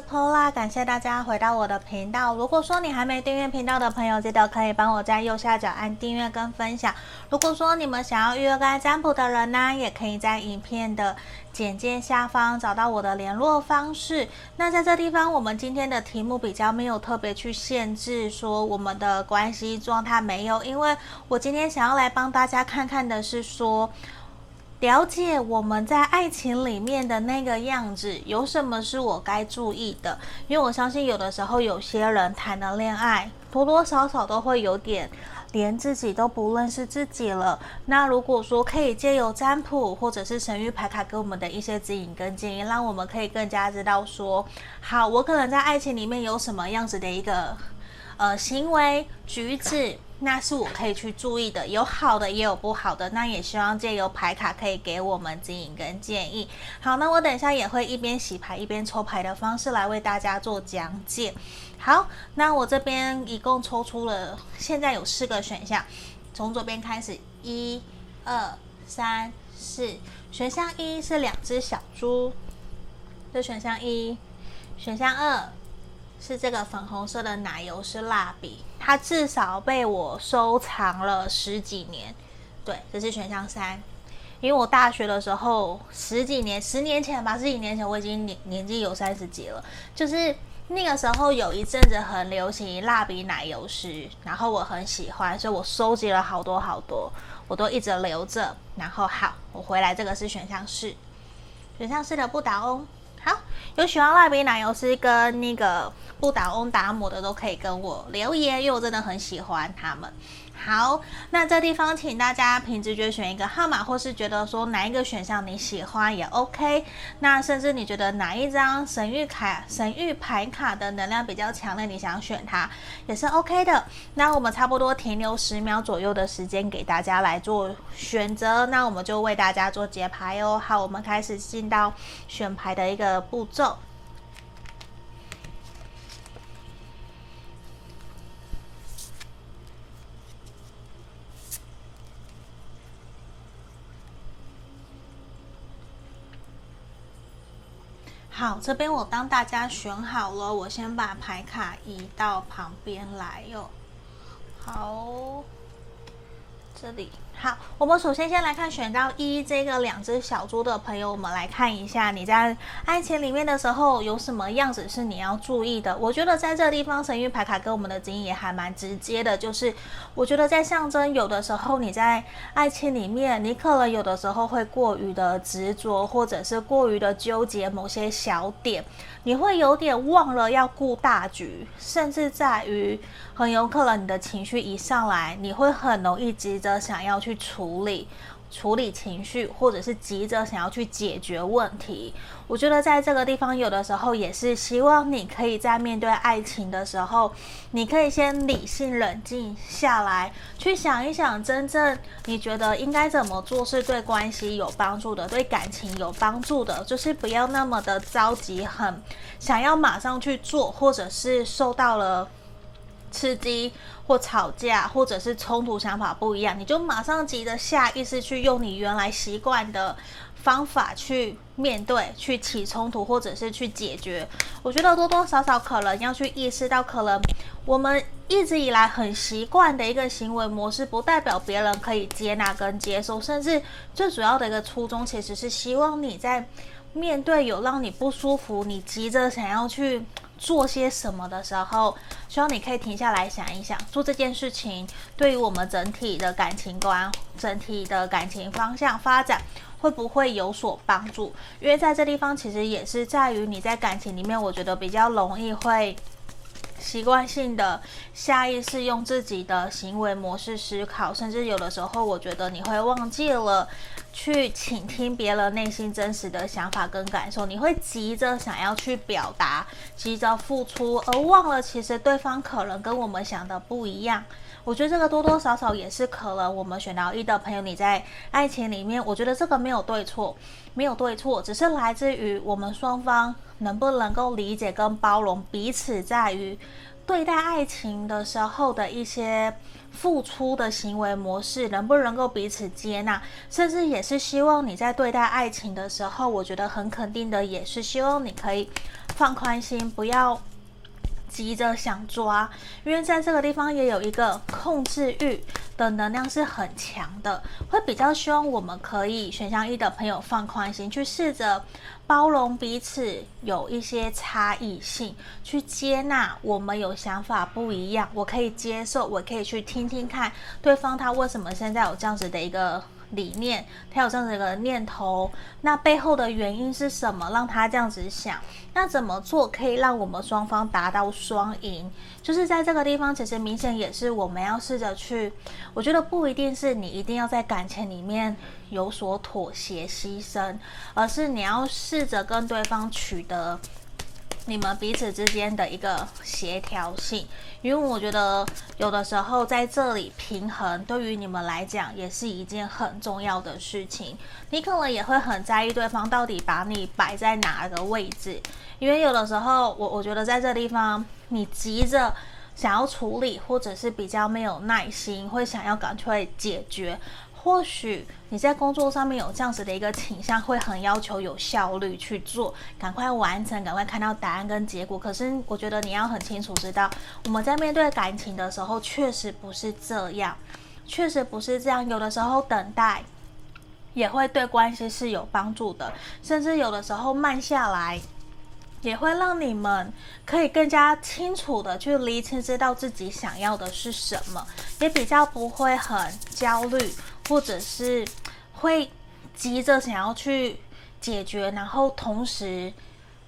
是 Paula，感谢大家回到我的频道。如果说你还没订阅频道的朋友，记得可以帮我在右下角按订阅跟分享。如果说你们想要预约该占卜的人呢，也可以在影片的简介下方找到我的联络方式。那在这地方，我们今天的题目比较没有特别去限制说我们的关系状态没有，因为我今天想要来帮大家看看的是说。了解我们在爱情里面的那个样子，有什么是我该注意的？因为我相信有的时候有些人谈了恋爱，多多少少都会有点连自己都不认识自己了。那如果说可以借由占卜或者是神諭牌卡给我们的一些指引跟建议，让我们可以更加知道说，好，我可能在爱情里面有什么样子的一个呃行为举止。那是我可以去注意的，有好的也有不好的。那也希望借由牌卡可以给我们指引跟建议。好，那我等一下也会一边洗牌一边抽牌的方式来为大家做讲解。好，那我这边一共抽出了，现在有四个选项，从左边开始，一、二、三、四。选项一是两只小猪，这选项一。选项二。是这个粉红色的奶油是蜡笔，它至少被我收藏了十几年。对，这是选项三。因为我大学的时候十几年，十年前吧，十几年前我已经年年纪有三十几了。就是那个时候有一阵子很流行蜡笔奶油诗，然后我很喜欢，所以我收集了好多好多，我都一直留着。然后好，我回来这个是选项四，选项四的不倒翁。好，有喜欢蜡笔奶油师跟那个不倒翁达摩的都可以跟我留言，因为我真的很喜欢他们。好，那这地方请大家凭直觉选一个号码，或是觉得说哪一个选项你喜欢也 OK。那甚至你觉得哪一张神谕卡、神谕牌卡的能量比较强烈，你想选它也是 OK 的。那我们差不多停留十秒左右的时间给大家来做选择，那我们就为大家做解牌哦。好，我们开始进到选牌的一个步骤。好，这边我帮大家选好了，我先把牌卡移到旁边来哟。好，这里。好，我们首先先来看选到一这个两只小猪的朋友，我们来看一下你在爱情里面的时候有什么样子是你要注意的。我觉得在这个地方神諭牌卡给我们的指引也还蛮直接的，就是我觉得在象征有的时候你在爱情里面，你可能有的时候会过于的执着，或者是过于的纠结某些小点。你会有点忘了要顾大局，甚至在于很有可能你的情绪一上来，你会很容易急着想要去去处理处理情绪，或者是急着想要去解决问题。我觉得在这个地方，有的时候也是希望你可以在面对爱情的时候，你可以先理性冷静下来，去想一想，真正你觉得应该怎么做是对关系有帮助的，对感情有帮助的，就是不要那么的着急，很想要马上去做，或者是受到了刺激或吵架，或者是冲突想法不一样，你就马上急着下意识去用你原来习惯的方法去面对、去起冲突，或者是去解决。我觉得多多少少可能要去意识到，可能我们一直以来很习惯的一个行为模式，不代表别人可以接纳跟接受，甚至最主要的一个初衷，其实是希望你在。面对有让你不舒服，你急着想要去做些什么的时候，希望你可以停下来想一想，做这件事情对于我们整体的感情观、整体的感情方向发展会不会有所帮助？因为在这地方其实也是在于你在感情里面，我觉得比较容易会。习惯性的下意识用自己的行为模式思考，甚至有的时候，我觉得你会忘记了去倾听别人内心真实的想法跟感受。你会急着想要去表达，急着付出，而忘了其实对方可能跟我们想的不一样。我觉得这个多多少少也是可能我们选到一的朋友，你在爱情里面，我觉得这个没有对错，没有对错，只是来自于我们双方。能不能够理解跟包容彼此，在于对待爱情的时候的一些付出的行为模式，能不能够彼此接纳，甚至也是希望你在对待爱情的时候，我觉得很肯定的，也是希望你可以放宽心，不要。急着想抓，因为在这个地方也有一个控制欲的能量是很强的，会比较希望我们可以选项一的朋友放宽心，去试着包容彼此有一些差异性，去接纳我们有想法不一样，我可以接受，我可以去听听看对方他为什么现在有这样子的一个。理念，他有这样的一个念头，那背后的原因是什么？让他这样子想，那怎么做可以让我们双方达到双赢？就是在这个地方，其实明显也是我们要试着去。我觉得不一定是你一定要在感情里面有所妥协牺牲，而是你要试着跟对方取得。你们彼此之间的一个协调性，因为我觉得有的时候在这里平衡，对于你们来讲也是一件很重要的事情。你可能也会很在意对方到底把你摆在哪个位置，因为有的时候我我觉得在这地方你急着想要处理，或者是比较没有耐心，会想要赶快解决。或许你在工作上面有这样子的一个倾向，会很要求有效率去做，赶快完成，赶快看到答案跟结果。可是我觉得你要很清楚知道，我们在面对感情的时候，确实不是这样，确实不是这样。有的时候等待也会对关系是有帮助的，甚至有的时候慢下来。也会让你们可以更加清楚的去厘清，知道自己想要的是什么，也比较不会很焦虑，或者是会急着想要去解决，然后同时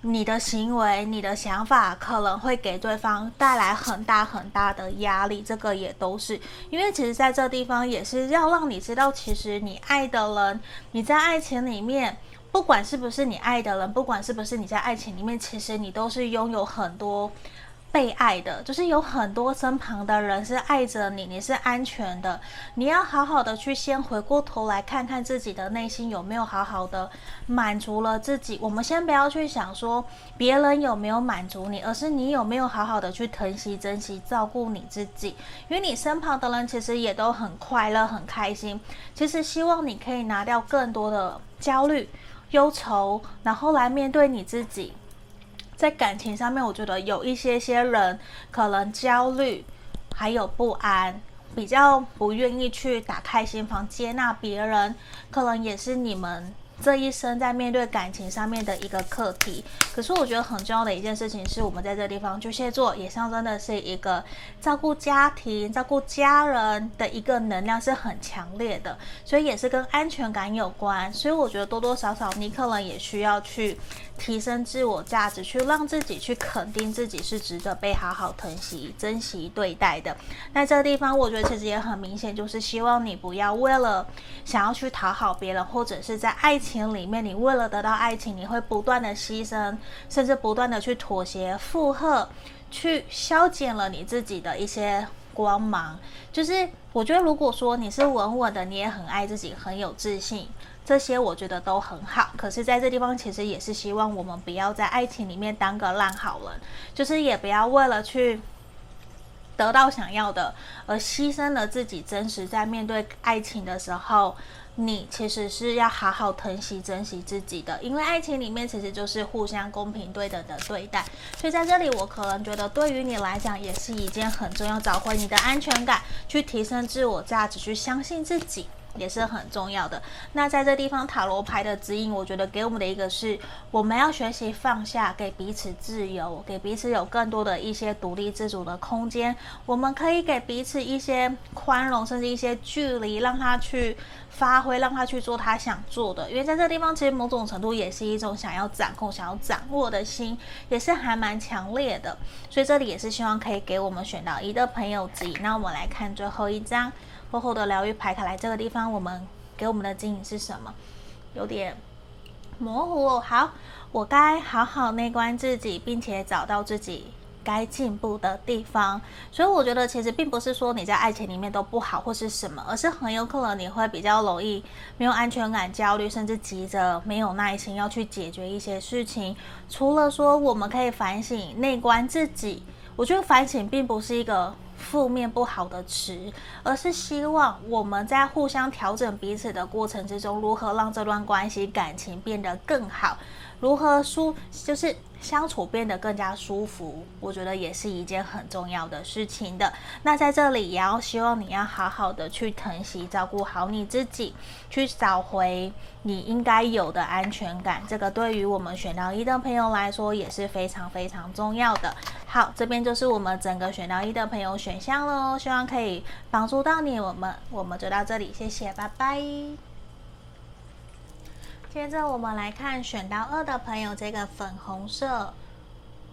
你的行为、你的想法可能会给对方带来很大很大的压力。这个也都是因为，其实在这地方也是要让你知道，其实你爱的人，你在爱情里面。不管是不是你爱的人，不管是不是你在爱情里面，其实你都是拥有很多被爱的，就是有很多身旁的人是爱着你，你是安全的。你要好好的去先回过头来看看自己的内心有没有好好的满足了自己。我们先不要去想说别人有没有满足你，而是你有没有好好的去疼惜、珍惜、照顾你自己。因为你身旁的人其实也都很快乐、很开心。其实希望你可以拿掉更多的焦虑。忧愁，然后来面对你自己。在感情上面，我觉得有一些些人可能焦虑，还有不安，比较不愿意去打开心房接纳别人，可能也是你们。这一生在面对感情上面的一个课题，可是我觉得很重要的一件事情是，我们在这个地方巨蟹座也象征的是一个照顾家庭、照顾家人的一个能量是很强烈的，所以也是跟安全感有关。所以我觉得多多少少你可能也需要去提升自我价值，去让自己去肯定自己是值得被好好疼惜、珍惜对待的。那这个地方我觉得其实也很明显，就是希望你不要为了想要去讨好别人，或者是在爱情。里面，你为了得到爱情，你会不断的牺牲，甚至不断的去妥协、附和，去消减了你自己的一些光芒。就是我觉得，如果说你是稳稳的，你也很爱自己，很有自信，这些我觉得都很好。可是，在这地方，其实也是希望我们不要在爱情里面当个烂好人，就是也不要为了去得到想要的而牺牲了自己。真实在面对爱情的时候。你其实是要好好疼惜、珍惜自己的，因为爱情里面其实就是互相公平对等的对待。所以在这里，我可能觉得对于你来讲也是一件很重要，找回你的安全感，去提升自我价值，去相信自己。也是很重要的。那在这地方，塔罗牌的指引，我觉得给我们的一个是，我们要学习放下，给彼此自由，给彼此有更多的一些独立自主的空间。我们可以给彼此一些宽容，甚至一些距离，让他去发挥，让他去做他想做的。因为在这地方，其实某种程度也是一种想要掌控、想要掌握的心，也是还蛮强烈的。所以这里也是希望可以给我们选到一的朋友指引。那我们来看最后一张。厚厚的疗愈牌卡来这个地方，我们给我们的指引是什么？有点模糊。好，我该好好内观自己，并且找到自己该进步的地方。所以我觉得，其实并不是说你在爱情里面都不好或是什么，而是很有可能你会比较容易没有安全感、焦虑，甚至急着没有耐心要去解决一些事情。除了说我们可以反省、内观自己，我觉得反省并不是一个。负面不好的词，而是希望我们在互相调整彼此的过程之中，如何让这段关系感情变得更好，如何舒就是。相处变得更加舒服，我觉得也是一件很重要的事情的。那在这里也要希望你要好好的去疼惜、照顾好你自己，去找回你应该有的安全感。这个对于我们选到一的朋友来说也是非常非常重要的。好，这边就是我们整个选到一的朋友选项了，希望可以帮助到你。我们我们就到这里，谢谢，拜拜。接着我们来看选到二的朋友，这个粉红色。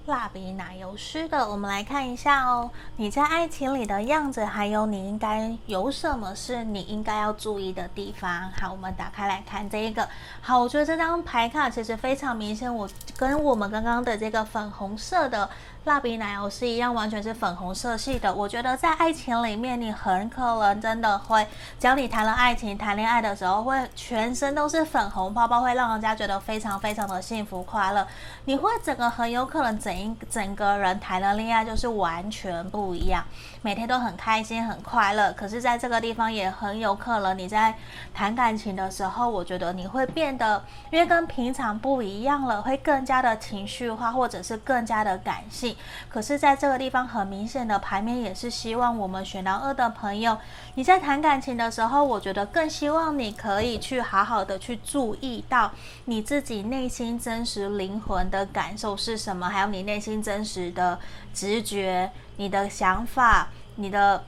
蜡笔奶油师的，我们来看一下哦。你在爱情里的样子，还有你应该有什么是你应该要注意的地方。好，我们打开来看这一个。好，我觉得这张牌卡其实非常明显，我跟我们刚刚的这个粉红色的。蜡笔奶油是一样，完全是粉红色系的。我觉得在爱情里面，你很可能真的会，只要你谈了爱情、谈恋爱的时候，会全身都是粉红泡泡，会让人家觉得非常非常的幸福快乐。你会整个很有可能整一整个人谈了恋爱就是完全不一样，每天都很开心、很快乐。可是，在这个地方也很有可能你在谈感情的时候，我觉得你会变得，因为跟平常不一样了，会更加的情绪化，或者是更加的感性。可是，在这个地方很明显的牌面也是希望我们选到二的朋友，你在谈感情的时候，我觉得更希望你可以去好好的去注意到你自己内心真实灵魂的感受是什么，还有你你内心真实的直觉、你的想法、你的。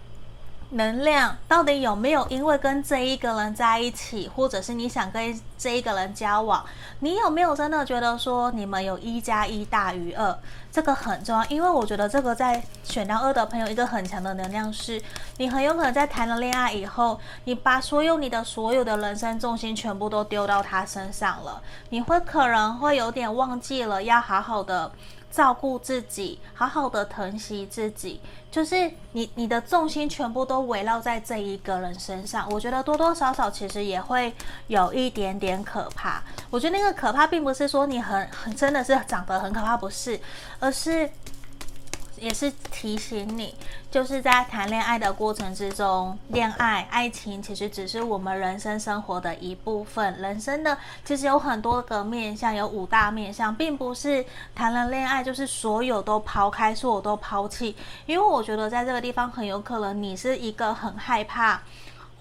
能量到底有没有因为跟这一个人在一起，或者是你想跟这一个人交往，你有没有真的觉得说你们有一加一大于二？这个很重要，因为我觉得这个在选到二的朋友一个很强的能量是，你很有可能在谈了恋爱以后，你把所有你的所有的人生重心全部都丢到他身上了，你会可能会有点忘记了要好好的。照顾自己，好好的疼惜自己，就是你你的重心全部都围绕在这一个人身上。我觉得多多少少其实也会有一点点可怕。我觉得那个可怕，并不是说你很很真的是长得很可怕，不是，而是。也是提醒你，就是在谈恋爱的过程之中，恋爱、爱情其实只是我们人生生活的一部分。人生呢，其实有很多个面向，有五大面向，并不是谈了恋爱就是所有都抛开，所有都抛弃。因为我觉得在这个地方，很有可能你是一个很害怕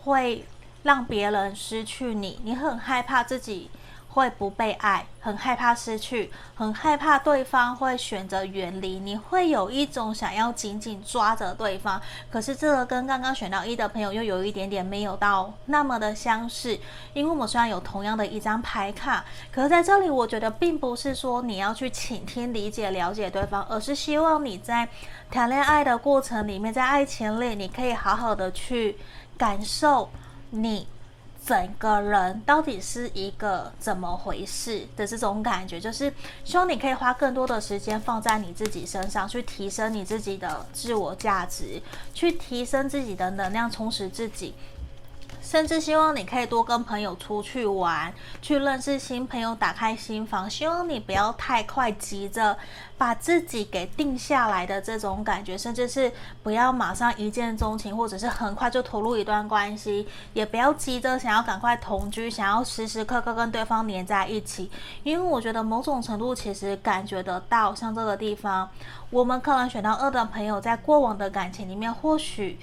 会让别人失去你，你很害怕自己。会不被爱，很害怕失去，很害怕对方会选择远离你，会有一种想要紧紧抓着对方。可是这个跟刚刚选到一的朋友又有一点点没有到那么的相似，因为我们虽然有同样的一张牌卡，可是在这里我觉得并不是说你要去倾听、理解、了解对方，而是希望你在谈恋爱的过程里面，在爱情里，你可以好好的去感受你。整个人到底是一个怎么回事的这种感觉，就是希望你可以花更多的时间放在你自己身上，去提升你自己的自我价值，去提升自己的能量，充实自己。甚至希望你可以多跟朋友出去玩，去认识新朋友，打开心房。希望你不要太快急着把自己给定下来的这种感觉，甚至是不要马上一见钟情，或者是很快就投入一段关系，也不要急着想要赶快同居，想要时时刻刻跟对方黏在一起。因为我觉得某种程度其实感觉得到，像这个地方，我们可能选到二的朋友，在过往的感情里面，或许。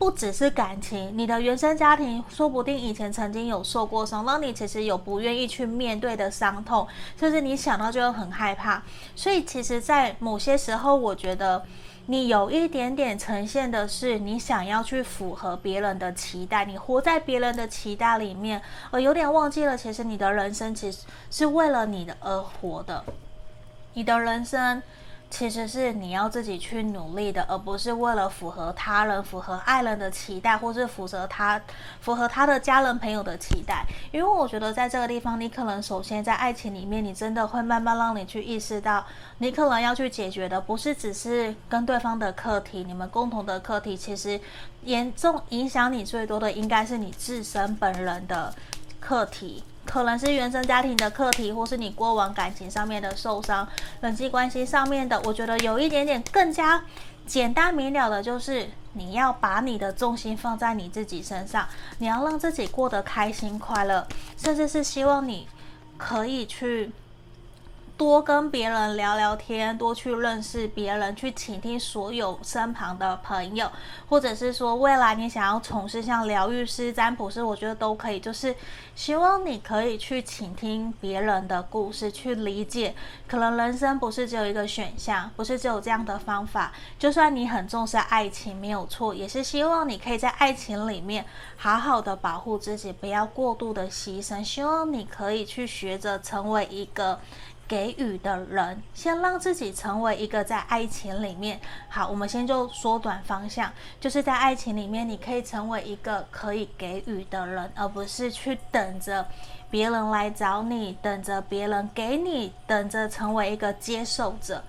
不只是感情，你的原生家庭说不定以前曾经有受过伤，让你其实有不愿意去面对的伤痛，就是你想到就会很害怕。所以其实，在某些时候，我觉得你有一点点呈现的是你想要去符合别人的期待，你活在别人的期待里面，而有点忘记了，其实你的人生其实是为了你的而活的，你的人生。其实是你要自己去努力的，而不是为了符合他人、符合爱人的期待，或是符合他、符合他的家人朋友的期待。因为我觉得在这个地方，你可能首先在爱情里面，你真的会慢慢让你去意识到，你可能要去解决的，不是只是跟对方的课题，你们共同的课题，其实严重影响你最多的，应该是你自身本人的课题。可能是原生家庭的课题，或是你过往感情上面的受伤，人际关系上面的，我觉得有一点点更加简单明了的就是你要把你的重心放在你自己身上，你要让自己过得开心快乐，甚至是希望你可以去。多跟别人聊聊天，多去认识别人，去倾听所有身旁的朋友，或者是说未来你想要从事像疗愈师、占卜师，我觉得都可以。就是希望你可以去倾听别人的故事，去理解，可能人生不是只有一个选项，不是只有这样的方法。就算你很重视爱情，没有错，也是希望你可以在爱情里面好好的保护自己，不要过度的牺牲。希望你可以去学着成为一个。给予的人，先让自己成为一个在爱情里面。好，我们先就缩短方向，就是在爱情里面，你可以成为一个可以给予的人，而不是去等着别人来找你，等着别人给你，等着成为一个接受者。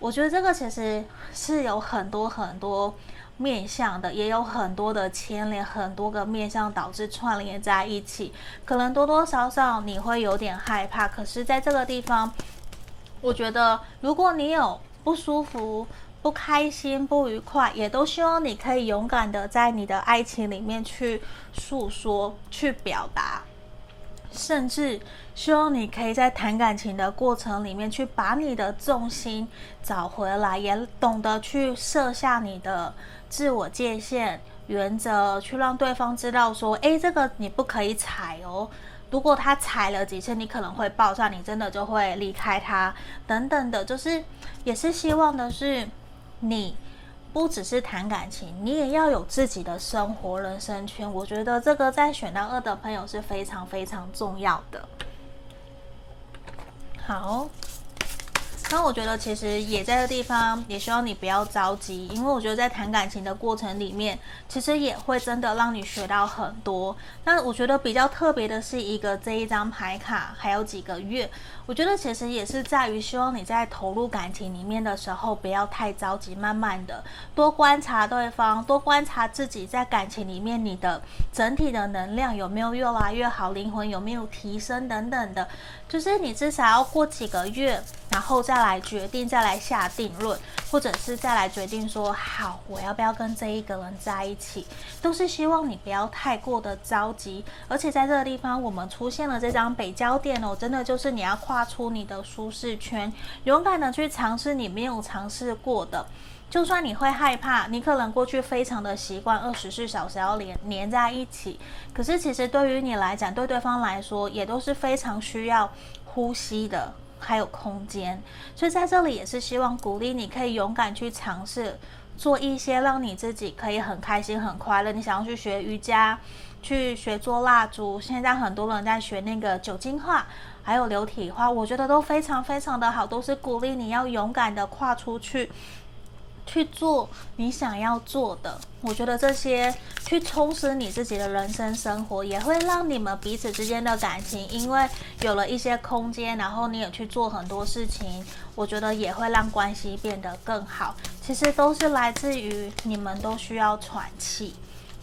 我觉得这个其实是有很多很多。面向的也有很多的牵连，很多个面向导致串联在一起，可能多多少少你会有点害怕。可是，在这个地方，我觉得如果你有不舒服、不开心、不愉快，也都希望你可以勇敢的在你的爱情里面去诉说、去表达。甚至希望你可以在谈感情的过程里面，去把你的重心找回来，也懂得去设下你的自我界限原则，去让对方知道说，诶，这个你不可以踩哦。如果他踩了几次，你可能会爆炸，你真的就会离开他，等等的，就是也是希望的是你。不只是谈感情，你也要有自己的生活人生圈。我觉得这个在选到二的朋友是非常非常重要的。好。那我觉得其实也在这地方，也希望你不要着急，因为我觉得在谈感情的过程里面，其实也会真的让你学到很多。那我觉得比较特别的是一个这一张牌卡，还有几个月，我觉得其实也是在于希望你在投入感情里面的时候，不要太着急，慢慢的多观察对方，多观察自己在感情里面你的整体的能量有没有越来越好，灵魂有没有提升等等的，就是你至少要过几个月。然后再来决定，再来下定论，或者是再来决定说好，我要不要跟这一个人在一起，都是希望你不要太过的着急。而且在这个地方，我们出现了这张北交点哦，真的就是你要跨出你的舒适圈，勇敢的去尝试你没有尝试过的。就算你会害怕，你可能过去非常的习惯二十四小时要连黏在一起，可是其实对于你来讲，对对方来说，也都是非常需要呼吸的。还有空间，所以在这里也是希望鼓励你可以勇敢去尝试做一些让你自己可以很开心、很快乐。你想要去学瑜伽，去学做蜡烛，现在很多人在学那个酒精画，还有流体画，我觉得都非常非常的好，都是鼓励你要勇敢的跨出去。去做你想要做的，我觉得这些去充实你自己的人生生活，也会让你们彼此之间的感情，因为有了一些空间，然后你也去做很多事情，我觉得也会让关系变得更好。其实都是来自于你们都需要喘气，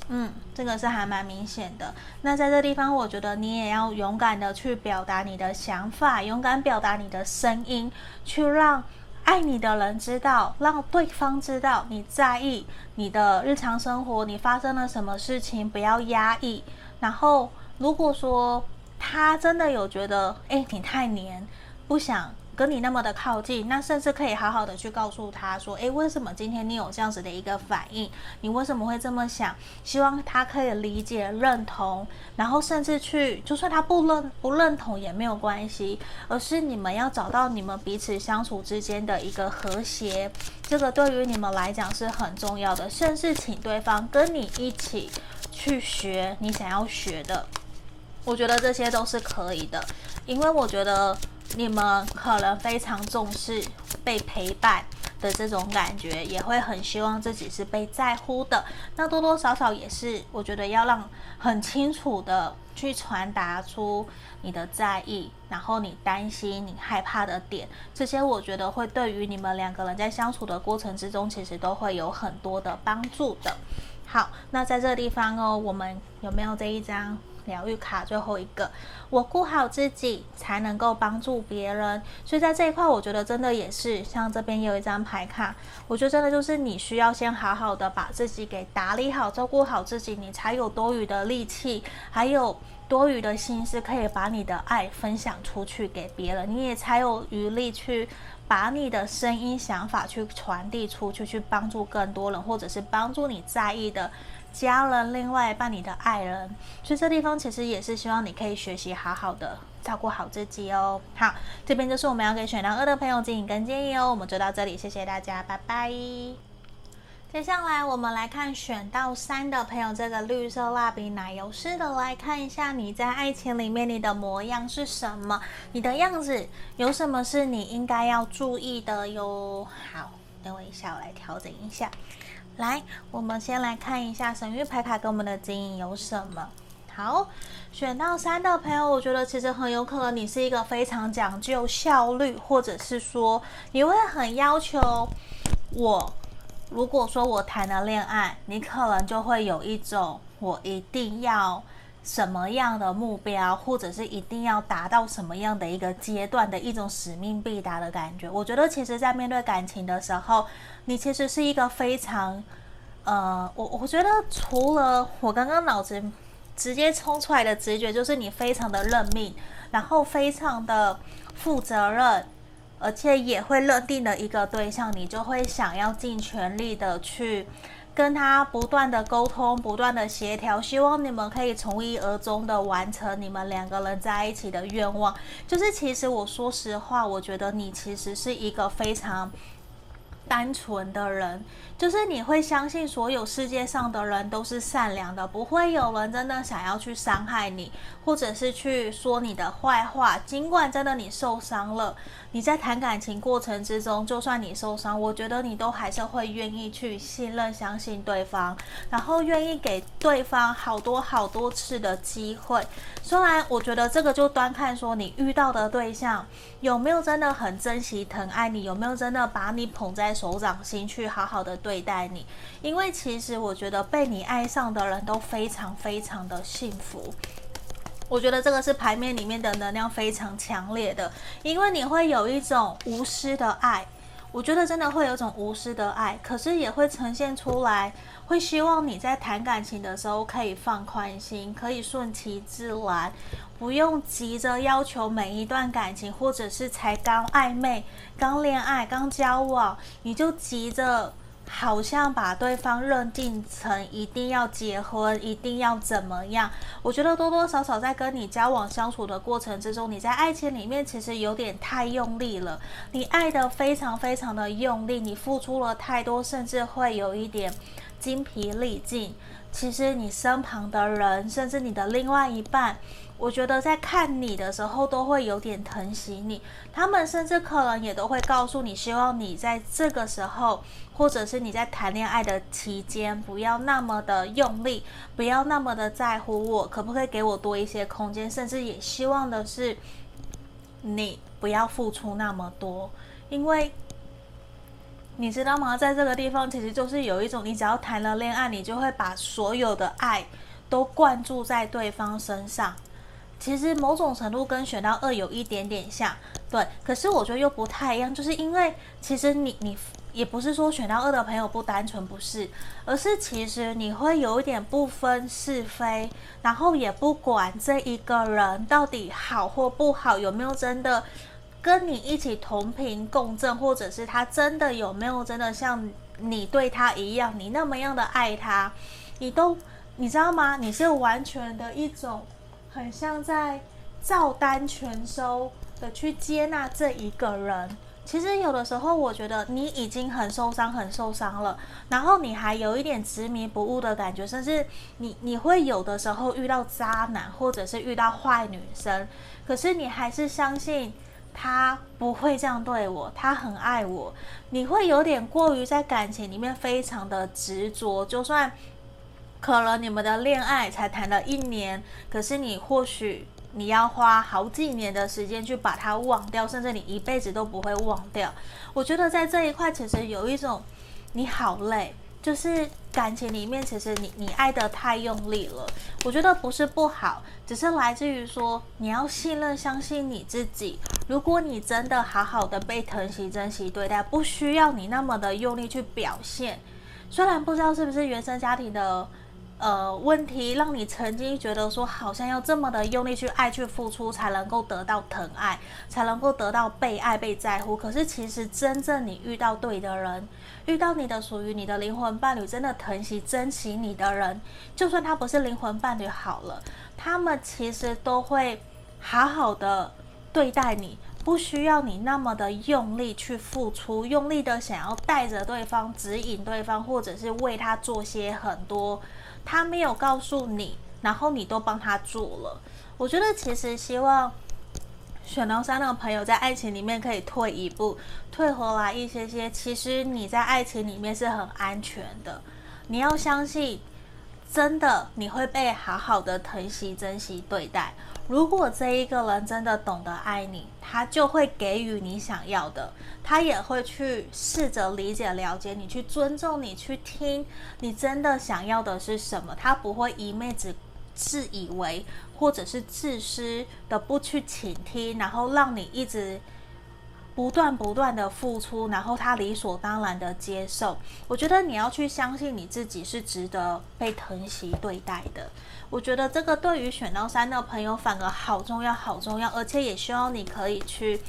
嗯，这个是还蛮明显的。那在这地方，我觉得你也要勇敢的去表达你的想法，勇敢表达你的声音，去让。爱你的人知道，让对方知道你在意你的日常生活，你发生了什么事情，不要压抑。然后，如果说他真的有觉得，哎，你太黏，不想。跟你那么的靠近，那甚至可以好好的去告诉他说，诶，为什么今天你有这样子的一个反应？你为什么会这么想？希望他可以理解、认同，然后甚至去，就算他不认不认同也没有关系，而是你们要找到你们彼此相处之间的一个和谐，这个对于你们来讲是很重要的。甚至请对方跟你一起去学你想要学的，我觉得这些都是可以的，因为我觉得。你们可能非常重视被陪伴的这种感觉，也会很希望自己是被在乎的。那多多少少也是，我觉得要让很清楚的去传达出你的在意，然后你担心、你害怕的点，这些我觉得会对于你们两个人在相处的过程之中，其实都会有很多的帮助的。好，那在这个地方哦，我们有没有这一张？疗愈卡最后一个，我顾好自己才能够帮助别人。所以在这一块，我觉得真的也是像这边有一张牌卡，我觉得真的就是你需要先好好的把自己给打理好，照顾好自己，你才有多余的力气，还有多余的心思可以把你的爱分享出去给别人，你也才有余力去。把你的声音、想法去传递出去，去帮助更多人，或者是帮助你在意的家人、另外一半、你的爱人。所以这地方其实也是希望你可以学习好好的照顾好自己哦。好，这边就是我们要给选到二的朋友指引跟建议哦。我们就到这里，谢谢大家，拜拜。接下来我们来看选到三的朋友，这个绿色蜡笔奶油式的来看一下你在爱情里面你的模样是什么，你的样子有什么是你应该要注意的哟。好，等我一下，我来调整一下。来，我们先来看一下神谕牌卡给我们的指引有什么。好，选到三的朋友，我觉得其实很有可能你是一个非常讲究效率，或者是说你会很要求我。如果说我谈了恋爱，你可能就会有一种我一定要什么样的目标，或者是一定要达到什么样的一个阶段的一种使命必达的感觉。我觉得其实，在面对感情的时候，你其实是一个非常……呃，我我觉得除了我刚刚脑子直接冲出来的直觉，就是你非常的认命，然后非常的负责任。而且也会认定的一个对象，你就会想要尽全力的去跟他不断的沟通，不断的协调，希望你们可以从一而终的完成你们两个人在一起的愿望。就是其实我说实话，我觉得你其实是一个非常单纯的人。就是你会相信所有世界上的人都是善良的，不会有人真的想要去伤害你，或者是去说你的坏话。尽管真的你受伤了，你在谈感情过程之中，就算你受伤，我觉得你都还是会愿意去信任、相信对方，然后愿意给对方好多好多次的机会。虽然我觉得这个就端看说你遇到的对象有没有真的很珍惜、疼爱你，有没有真的把你捧在手掌心去好好的。对待你，因为其实我觉得被你爱上的人都非常非常的幸福。我觉得这个是牌面里面的能量非常强烈的，因为你会有一种无私的爱。我觉得真的会有一种无私的爱，可是也会呈现出来，会希望你在谈感情的时候可以放宽心，可以顺其自然，不用急着要求每一段感情，或者是才刚暧昧、刚恋爱、刚交往，你就急着。好像把对方认定成一定要结婚，一定要怎么样？我觉得多多少少在跟你交往相处的过程之中，你在爱情里面其实有点太用力了。你爱得非常非常的用力，你付出了太多，甚至会有一点精疲力尽。其实你身旁的人，甚至你的另外一半，我觉得在看你的时候都会有点疼惜你。他们甚至可能也都会告诉你，希望你在这个时候，或者是你在谈恋爱的期间，不要那么的用力，不要那么的在乎我，可不可以给我多一些空间？甚至也希望的是，你不要付出那么多，因为。你知道吗？在这个地方，其实就是有一种，你只要谈了恋爱，你就会把所有的爱都灌注在对方身上。其实某种程度跟选到二有一点点像，对。可是我觉得又不太一样，就是因为其实你你也不是说选到二的朋友不单纯，不是，而是其实你会有一点不分是非，然后也不管这一个人到底好或不好，有没有真的。跟你一起同频共振，或者是他真的有没有真的像你对他一样，你那么样的爱他，你都你知道吗？你是完全的一种很像在照单全收的去接纳这一个人。其实有的时候，我觉得你已经很受伤，很受伤了，然后你还有一点执迷不悟的感觉，甚至你你会有的时候遇到渣男，或者是遇到坏女生，可是你还是相信。他不会这样对我，他很爱我。你会有点过于在感情里面非常的执着，就算可能你们的恋爱才谈了一年，可是你或许你要花好几年的时间去把它忘掉，甚至你一辈子都不会忘掉。我觉得在这一块其实有一种你好累。就是感情里面，其实你你爱得太用力了，我觉得不是不好，只是来自于说你要信任、相信你自己。如果你真的好好的被疼惜、珍惜对待，不需要你那么的用力去表现。虽然不知道是不是原生家庭的。呃，问题让你曾经觉得说，好像要这么的用力去爱、去付出，才能够得到疼爱，才能够得到被爱、被在乎。可是其实真正你遇到对的人，遇到你的属于你的灵魂伴侣，真的疼惜、珍惜你的人，就算他不是灵魂伴侣好了，他们其实都会好好的对待你，不需要你那么的用力去付出，用力的想要带着对方、指引对方，或者是为他做些很多。他没有告诉你，然后你都帮他做了。我觉得其实希望选到三的朋友在爱情里面可以退一步，退回来一些些。其实你在爱情里面是很安全的，你要相信，真的你会被好好的疼惜、珍惜对待。如果这一个人真的懂得爱你，他就会给予你想要的，他也会去试着理解、了解你，去尊重你，去听你真的想要的是什么。他不会一昧只自以为或者是自私的不去倾听，然后让你一直。不断不断的付出，然后他理所当然的接受。我觉得你要去相信你自己是值得被疼惜对待的。我觉得这个对于选到三的朋友反而好重要，好重要，而且也希望你可以去，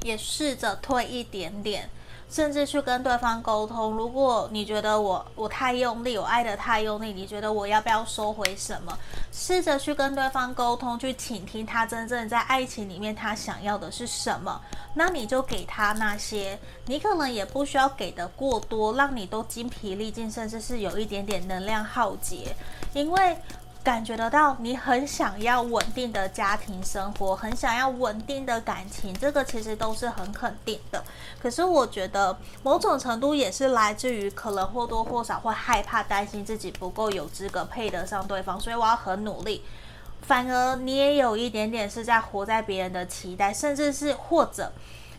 也试着退一点点。甚至去跟对方沟通，如果你觉得我我太用力，我爱得太用力，你觉得我要不要收回什么？试着去跟对方沟通，去倾听他真正在爱情里面他想要的是什么，那你就给他那些，你可能也不需要给的过多，让你都精疲力尽，甚至是有一点点能量耗竭，因为。感觉得到你很想要稳定的家庭生活，很想要稳定的感情，这个其实都是很肯定的。可是我觉得某种程度也是来自于可能或多或少会害怕、担心自己不够有资格配得上对方，所以我要很努力。反而你也有一点点是在活在别人的期待，甚至是或者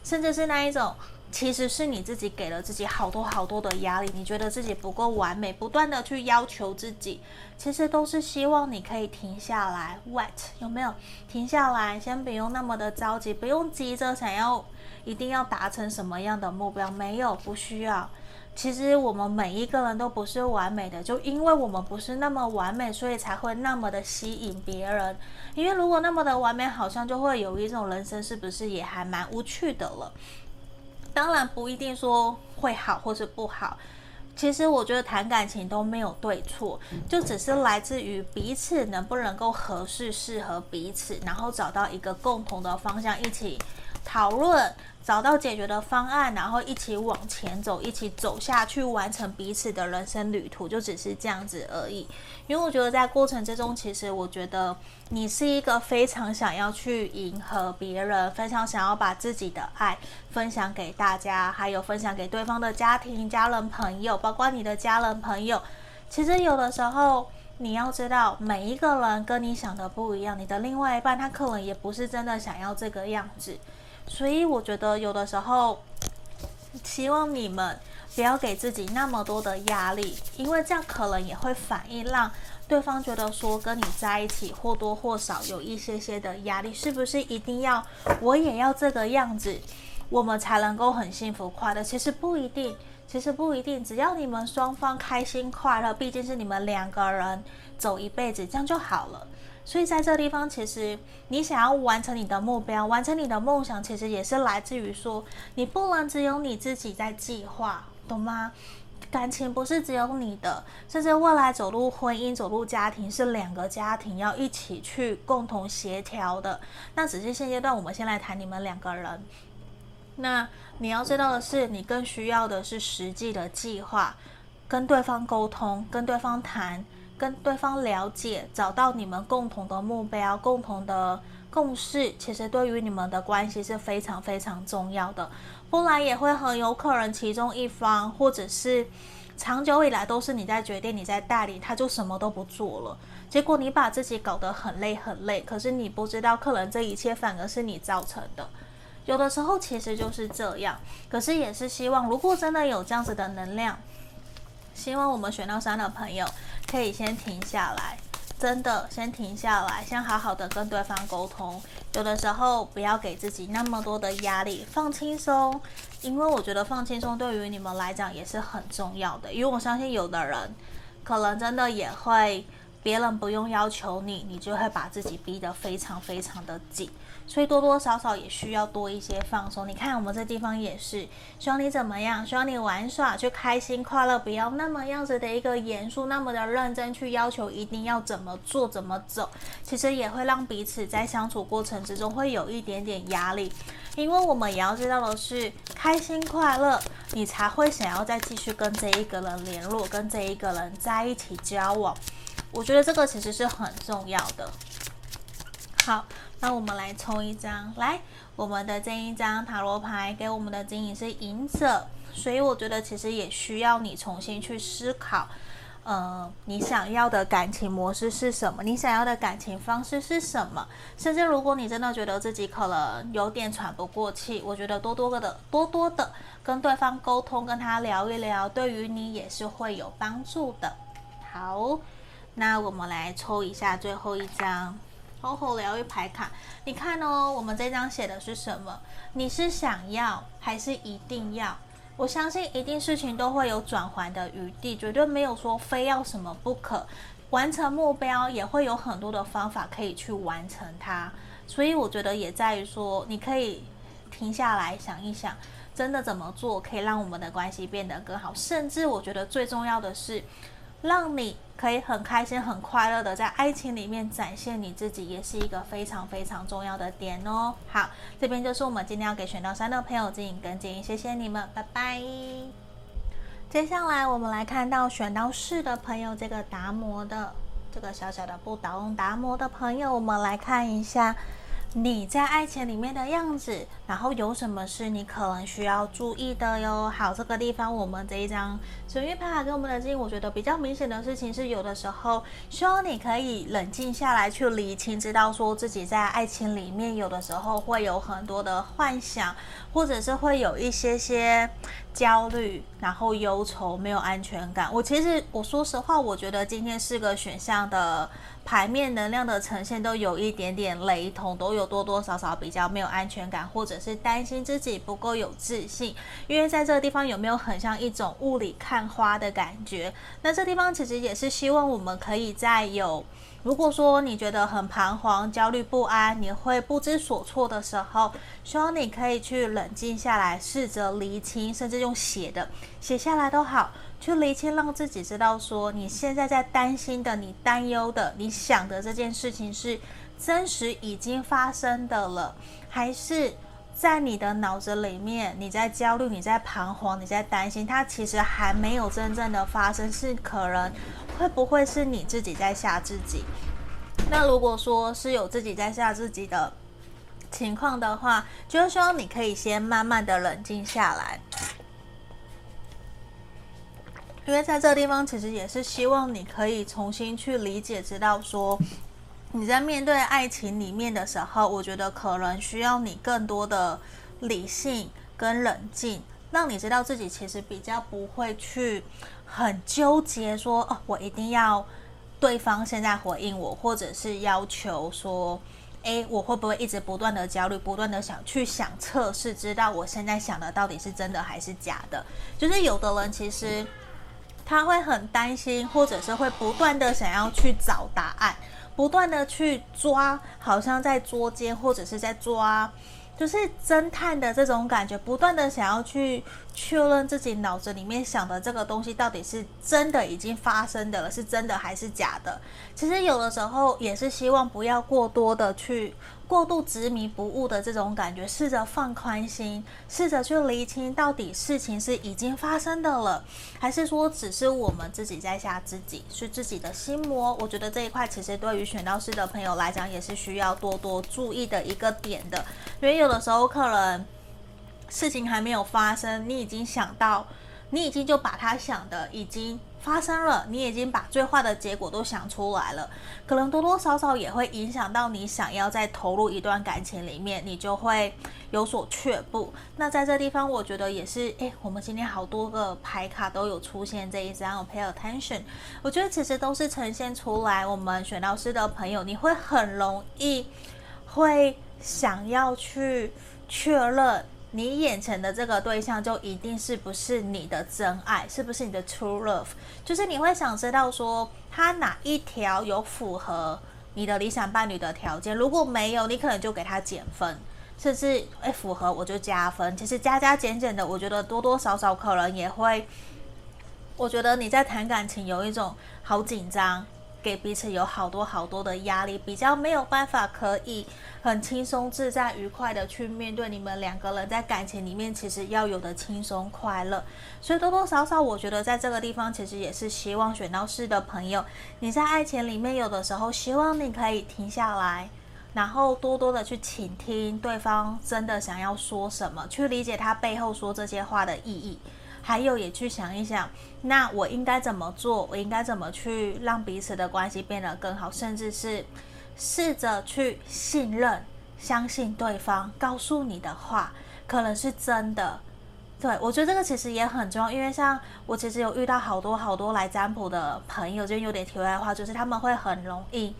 甚至是那一种。其实是你自己给了自己好多好多的压力，你觉得自己不够完美，不断的去要求自己，其实都是希望你可以停下来。What 有没有停下来？先不用那么的着急，不用急着想要一定要达成什么样的目标，没有，不需要。其实我们每一个人都不是完美的，就因为我们不是那么完美，所以才会那么的吸引别人。因为如果那么的完美，好像就会有一种人生是不是也还蛮无趣的了。当然不一定说会好或是不好，其实我觉得谈感情都没有对错，就只是来自于彼此能不能够合适、适合彼此，然后找到一个共同的方向，一起讨论。找到解决的方案，然后一起往前走，一起走下去，完成彼此的人生旅途，就只是这样子而已。因为我觉得在过程之中，其实我觉得你是一个非常想要去迎合别人，非常想要把自己的爱分享给大家，还有分享给对方的家庭、家人、朋友，包括你的家人朋友。其实有的时候你要知道，每一个人跟你想的不一样，你的另外一半他可能也不是真的想要这个样子。所以我觉得有的时候，希望你们不要给自己那么多的压力，因为这样可能也会反映让对方觉得说跟你在一起或多或少有一些些的压力，是不是一定要我也要这个样子，我们才能够很幸福快乐？其实不一定，其实不一定，只要你们双方开心快乐，毕竟是你们两个人走一辈子，这样就好了。所以在这地方，其实你想要完成你的目标，完成你的梦想，其实也是来自于说，你不能只有你自己在计划，懂吗？感情不是只有你的，甚至未来走入婚姻、走入家庭，是两个家庭要一起去共同协调的。那只是现阶段，我们先来谈你们两个人。那你要知道的是，你更需要的是实际的计划，跟对方沟通，跟对方谈。跟对方了解，找到你们共同的目标、共同的共识，其实对于你们的关系是非常非常重要的。不然也会很有可能其中一方，或者是长久以来都是你在决定、你在带领，他就什么都不做了。结果你把自己搞得很累很累，可是你不知道，可能这一切反而是你造成的。有的时候其实就是这样，可是也是希望，如果真的有这样子的能量。希望我们选到三的朋友可以先停下来，真的先停下来，先好好的跟对方沟通。有的时候不要给自己那么多的压力，放轻松。因为我觉得放轻松对于你们来讲也是很重要的。因为我相信有的人可能真的也会，别人不用要求你，你就会把自己逼得非常非常的紧。所以多多少少也需要多一些放松。你看我们这地方也是，希望你怎么样？希望你玩耍，去开心快乐，不要那么样子的一个严肃，那么的认真去要求一定要怎么做怎么走。其实也会让彼此在相处过程之中会有一点点压力，因为我们也要知道的是，开心快乐，你才会想要再继续跟这一个人联络，跟这一个人在一起交往。我觉得这个其实是很重要的。好。那我们来抽一张，来，我们的这一张塔罗牌给我们的指引是隐者，所以我觉得其实也需要你重新去思考，呃，你想要的感情模式是什么？你想要的感情方式是什么？甚至如果你真的觉得自己可能有点喘不过气，我觉得多多的多多的跟对方沟通，跟他聊一聊，对于你也是会有帮助的。好，那我们来抽一下最后一张。好好疗愈牌卡，你看哦，我们这张写的是什么？你是想要还是一定要？我相信一定事情都会有转圜的余地，绝对没有说非要什么不可。完成目标也会有很多的方法可以去完成它，所以我觉得也在于说，你可以停下来想一想，真的怎么做可以让我们的关系变得更好。甚至我觉得最重要的是。让你可以很开心、很快乐的在爱情里面展现你自己，也是一个非常非常重要的点哦。好，这边就是我们今天要给选到三的朋友进行跟进，谢谢你们，拜拜。接下来我们来看到选到四的朋友，这个达摩的这个小小的不倒翁达摩的朋友，我们来看一下。你在爱情里面的样子，然后有什么是你可能需要注意的哟？好，这个地方我们这一张神月牌卡给我们的建议，我觉得比较明显的事情是，有的时候希望你可以冷静下来去理清，知道说自己在爱情里面有的时候会有很多的幻想，或者是会有一些些焦虑，然后忧愁，没有安全感。我其实我说实话，我觉得今天四个选项的。牌面能量的呈现都有一点点雷同，都有多多少少比较没有安全感，或者是担心自己不够有自信。因为在这个地方有没有很像一种雾里看花的感觉？那这地方其实也是希望我们可以在有，如果说你觉得很彷徨、焦虑不安，你会不知所措的时候，希望你可以去冷静下来，试着厘清，甚至用写的写下来都好。去厘清，让自己知道说，你现在在担心的、你担忧的、你想的这件事情是真实已经发生的了，还是在你的脑子里面，你在焦虑、你在彷徨、你在担心，它其实还没有真正的发生，是可能会不会是你自己在吓自己？那如果说是有自己在吓自己的情况的话，就是说你可以先慢慢的冷静下来。因为在这个地方，其实也是希望你可以重新去理解，知道说你在面对爱情里面的时候，我觉得可能需要你更多的理性跟冷静，让你知道自己其实比较不会去很纠结说哦，我一定要对方现在回应我，或者是要求说，诶，我会不会一直不断的焦虑，不断的想去想测试，知道我现在想的到底是真的还是假的？就是有的人其实。他会很担心，或者是会不断的想要去找答案，不断的去抓，好像在捉奸，或者是在抓，就是侦探的这种感觉，不断的想要去确认自己脑子里面想的这个东西到底是真的已经发生的了，是真的还是假的？其实有的时候也是希望不要过多的去。过度执迷不悟的这种感觉，试着放宽心，试着去厘清到底事情是已经发生的了，还是说只是我们自己在吓自己，是自己的心魔。我觉得这一块其实对于选到四的朋友来讲，也是需要多多注意的一个点的，因为有的时候可能事情还没有发生，你已经想到，你已经就把他想的已经发生了，你已经把最坏的结果都想出来了，可能多多少少也会影响到你想要再投入一段感情里面，你就会有所却步。那在这地方，我觉得也是，诶，我们今天好多个牌卡都有出现这一张 Pay attention，我觉得其实都是呈现出来，我们选到师的朋友，你会很容易会想要去确认。你眼前的这个对象就一定是不是你的真爱，是不是你的 true love？就是你会想知道说他哪一条有符合你的理想伴侣的条件，如果没有，你可能就给他减分，甚至诶符合我就加分。其实加加减减的，我觉得多多少少可能也会，我觉得你在谈感情有一种好紧张。给彼此有好多好多的压力，比较没有办法可以很轻松自在、愉快的去面对你们两个人在感情里面其实要有的轻松快乐。所以多多少少，我觉得在这个地方其实也是希望选到四的朋友，你在爱情里面有的时候希望你可以停下来，然后多多的去倾听对方真的想要说什么，去理解他背后说这些话的意义。还有，也去想一想，那我应该怎么做？我应该怎么去让彼此的关系变得更好？甚至是试着去信任、相信对方告诉你的话可能是真的。对，我觉得这个其实也很重要，因为像我其实有遇到好多好多来占卜的朋友，就有点题外话，就是他们会很容易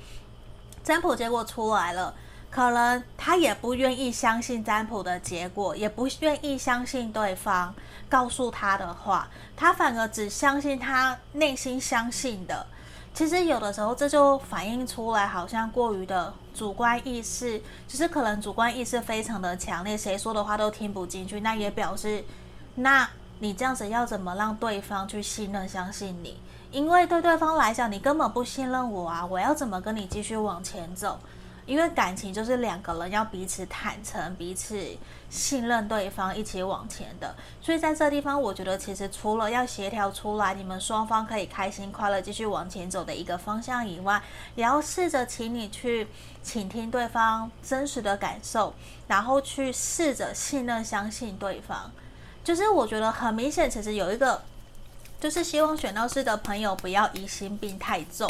占卜结果出来了。可能他也不愿意相信占卜的结果，也不愿意相信对方告诉他的话，他反而只相信他内心相信的。其实有的时候这就反映出来，好像过于的主观意识，就是可能主观意识非常的强烈，谁说的话都听不进去。那也表示，那你这样子要怎么让对方去信任、相信你？因为对对方来讲，你根本不信任我啊！我要怎么跟你继续往前走？因为感情就是两个人要彼此坦诚、彼此信任对方，一起往前的。所以在这地方，我觉得其实除了要协调出来你们双方可以开心快乐继续往前走的一个方向以外，也要试着请你去倾听对方真实的感受，然后去试着信任、相信对方。就是我觉得很明显，其实有一个。就是希望选到四的朋友不要疑心病太重，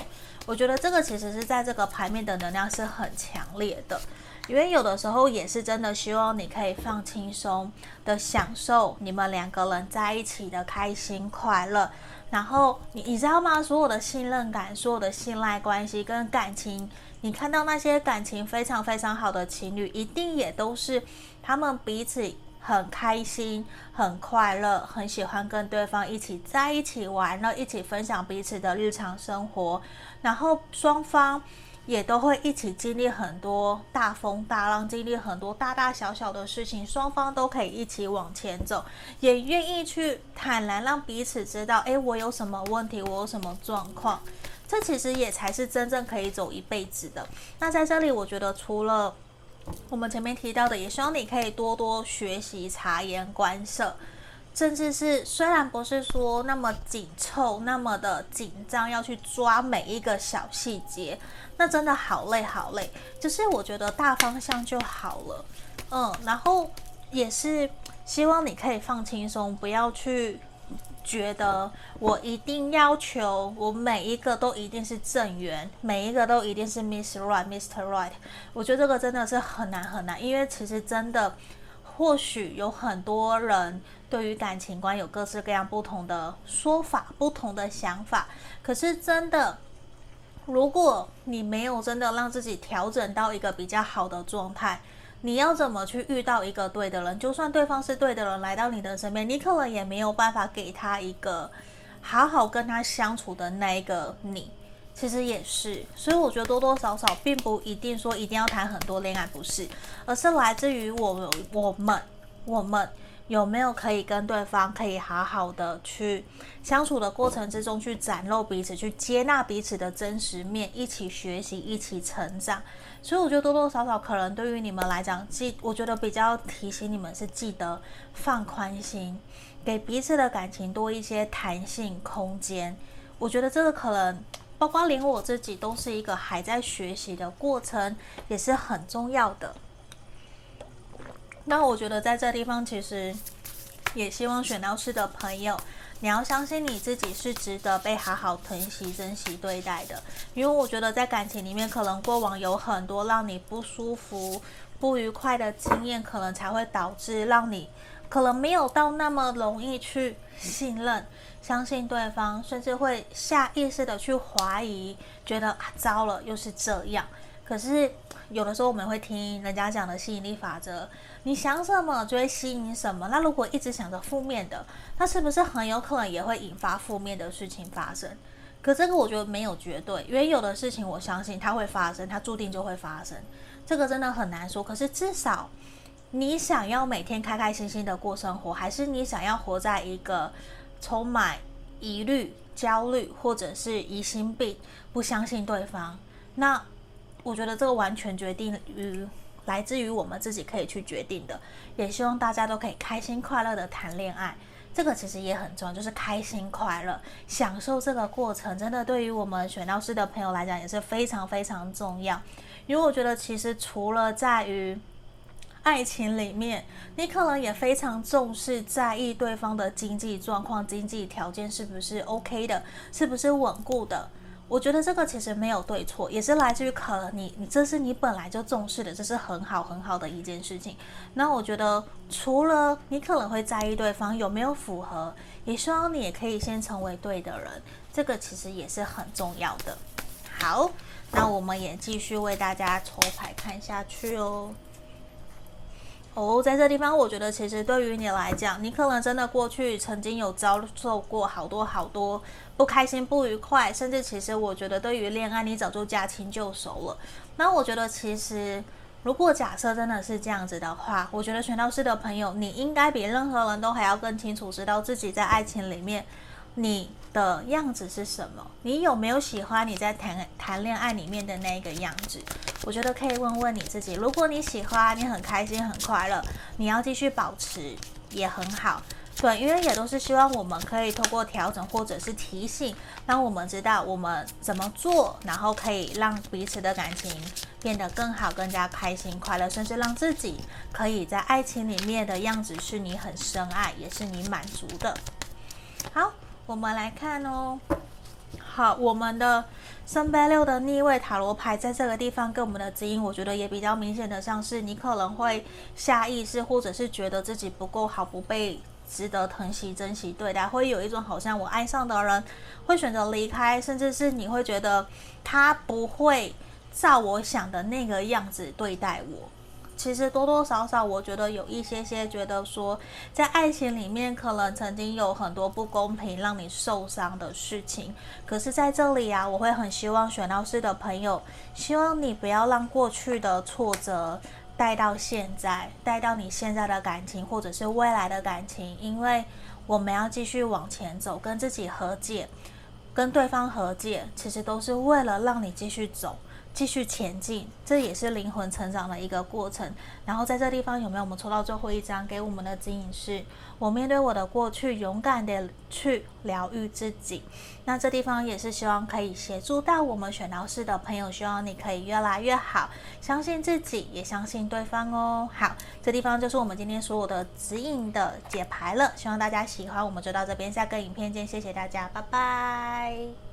我觉得这个其实是在这个牌面的能量是很强烈的，因为有的时候也是真的希望你可以放轻松的享受你们两个人在一起的开心快乐，然后你你知道吗？所有的信任感、所有的信赖关系跟感情，你看到那些感情非常非常好的情侣，一定也都是他们彼此。很开心，很快乐，很喜欢跟对方一起在一起玩乐，一起分享彼此的日常生活，然后双方也都会一起经历很多大风大浪，经历很多大大小小的事情，双方都可以一起往前走，也愿意去坦然让彼此知道，诶，我有什么问题，我有什么状况，这其实也才是真正可以走一辈子的。那在这里，我觉得除了我们前面提到的，也希望你可以多多学习、察言观色，甚至是虽然不是说那么紧凑、那么的紧张，要去抓每一个小细节，那真的好累好累。就是我觉得大方向就好了，嗯，然后也是希望你可以放轻松，不要去。觉得我一定要求我每一个都一定是正缘，每一个都一定是 Miss Right, Mr. Right。我觉得这个真的是很难很难，因为其实真的，或许有很多人对于感情观有各式各样不同的说法、不同的想法。可是真的，如果你没有真的让自己调整到一个比较好的状态。你要怎么去遇到一个对的人？就算对方是对的人来到你的身边，你可能也没有办法给他一个好好跟他相处的那一个你。其实也是，所以我觉得多多少少并不一定说一定要谈很多恋爱，不是，而是来自于我我们我们。有没有可以跟对方可以好好的去相处的过程之中，去展露彼此，去接纳彼此的真实面，一起学习，一起成长。所以我觉得多多少少可能对于你们来讲，记我觉得比较提醒你们是记得放宽心，给彼此的感情多一些弹性空间。我觉得这个可能包括连我自己都是一个还在学习的过程，也是很重要的。那我觉得在这地方，其实也希望选到四的朋友，你要相信你自己是值得被好好疼惜、珍惜对待的。因为我觉得在感情里面，可能过往有很多让你不舒服、不愉快的经验，可能才会导致让你可能没有到那么容易去信任、相信对方，甚至会下意识的去怀疑，觉得啊，糟了，又是这样。可是有的时候我们会听人家讲的吸引力法则，你想什么就会吸引什么。那如果一直想着负面的，那是不是很有可能也会引发负面的事情发生？可这个我觉得没有绝对，因为有的事情我相信它会发生，它注定就会发生。这个真的很难说。可是至少你想要每天开开心心的过生活，还是你想要活在一个充满疑虑、焦虑，或者是疑心病，不相信对方？那？我觉得这个完全决定于来自于我们自己可以去决定的，也希望大家都可以开心快乐的谈恋爱，这个其实也很重要，就是开心快乐，享受这个过程，真的对于我们选到师的朋友来讲也是非常非常重要。因为我觉得其实除了在于爱情里面，你可能也非常重视在意对方的经济状况、经济条件是不是 OK 的，是不是稳固的。我觉得这个其实没有对错，也是来自于可能你你这是你本来就重视的，这是很好很好的一件事情。那我觉得除了你可能会在意对方有没有符合，也希望你也可以先成为对的人，这个其实也是很重要的。好，那我们也继续为大家抽牌看下去哦。哦，在这地方，我觉得其实对于你来讲，你可能真的过去曾经有遭受过好多好多不开心、不愉快，甚至其实我觉得对于恋爱，你早就驾轻就熟了。那我觉得其实，如果假设真的是这样子的话，我觉得选到师的朋友，你应该比任何人都还要更清楚知道自己在爱情里面。你的样子是什么？你有没有喜欢你在谈谈恋爱里面的那个样子？我觉得可以问问你自己。如果你喜欢，你很开心、很快乐，你要继续保持也很好。对，因为也都是希望我们可以透过调整或者是提醒，让我们知道我们怎么做，然后可以让彼此的感情变得更好、更加开心、快乐，甚至让自己可以在爱情里面的样子是你很深爱，也是你满足的。好。我们来看哦，好，我们的圣杯六的逆位塔罗牌在这个地方跟我们的指引，我觉得也比较明显的，像是你可能会下意识，或者是觉得自己不够好，不被值得疼惜、珍惜对待，会有一种好像我爱上的人会选择离开，甚至是你会觉得他不会照我想的那个样子对待我。其实多多少少，我觉得有一些些觉得说，在爱情里面可能曾经有很多不公平，让你受伤的事情。可是在这里啊，我会很希望选到师的朋友，希望你不要让过去的挫折带到现在，带到你现在的感情或者是未来的感情，因为我们要继续往前走，跟自己和解，跟对方和解，其实都是为了让你继续走。继续前进，这也是灵魂成长的一个过程。然后在这地方有没有我们抽到最后一张给我们的指引是：我面对我的过去，勇敢的去疗愈自己。那这地方也是希望可以协助到我们选到师的朋友，希望你可以越来越好，相信自己，也相信对方哦。好，这地方就是我们今天所有的指引的解牌了。希望大家喜欢，我们就到这边，下个影片见，谢谢大家，拜拜。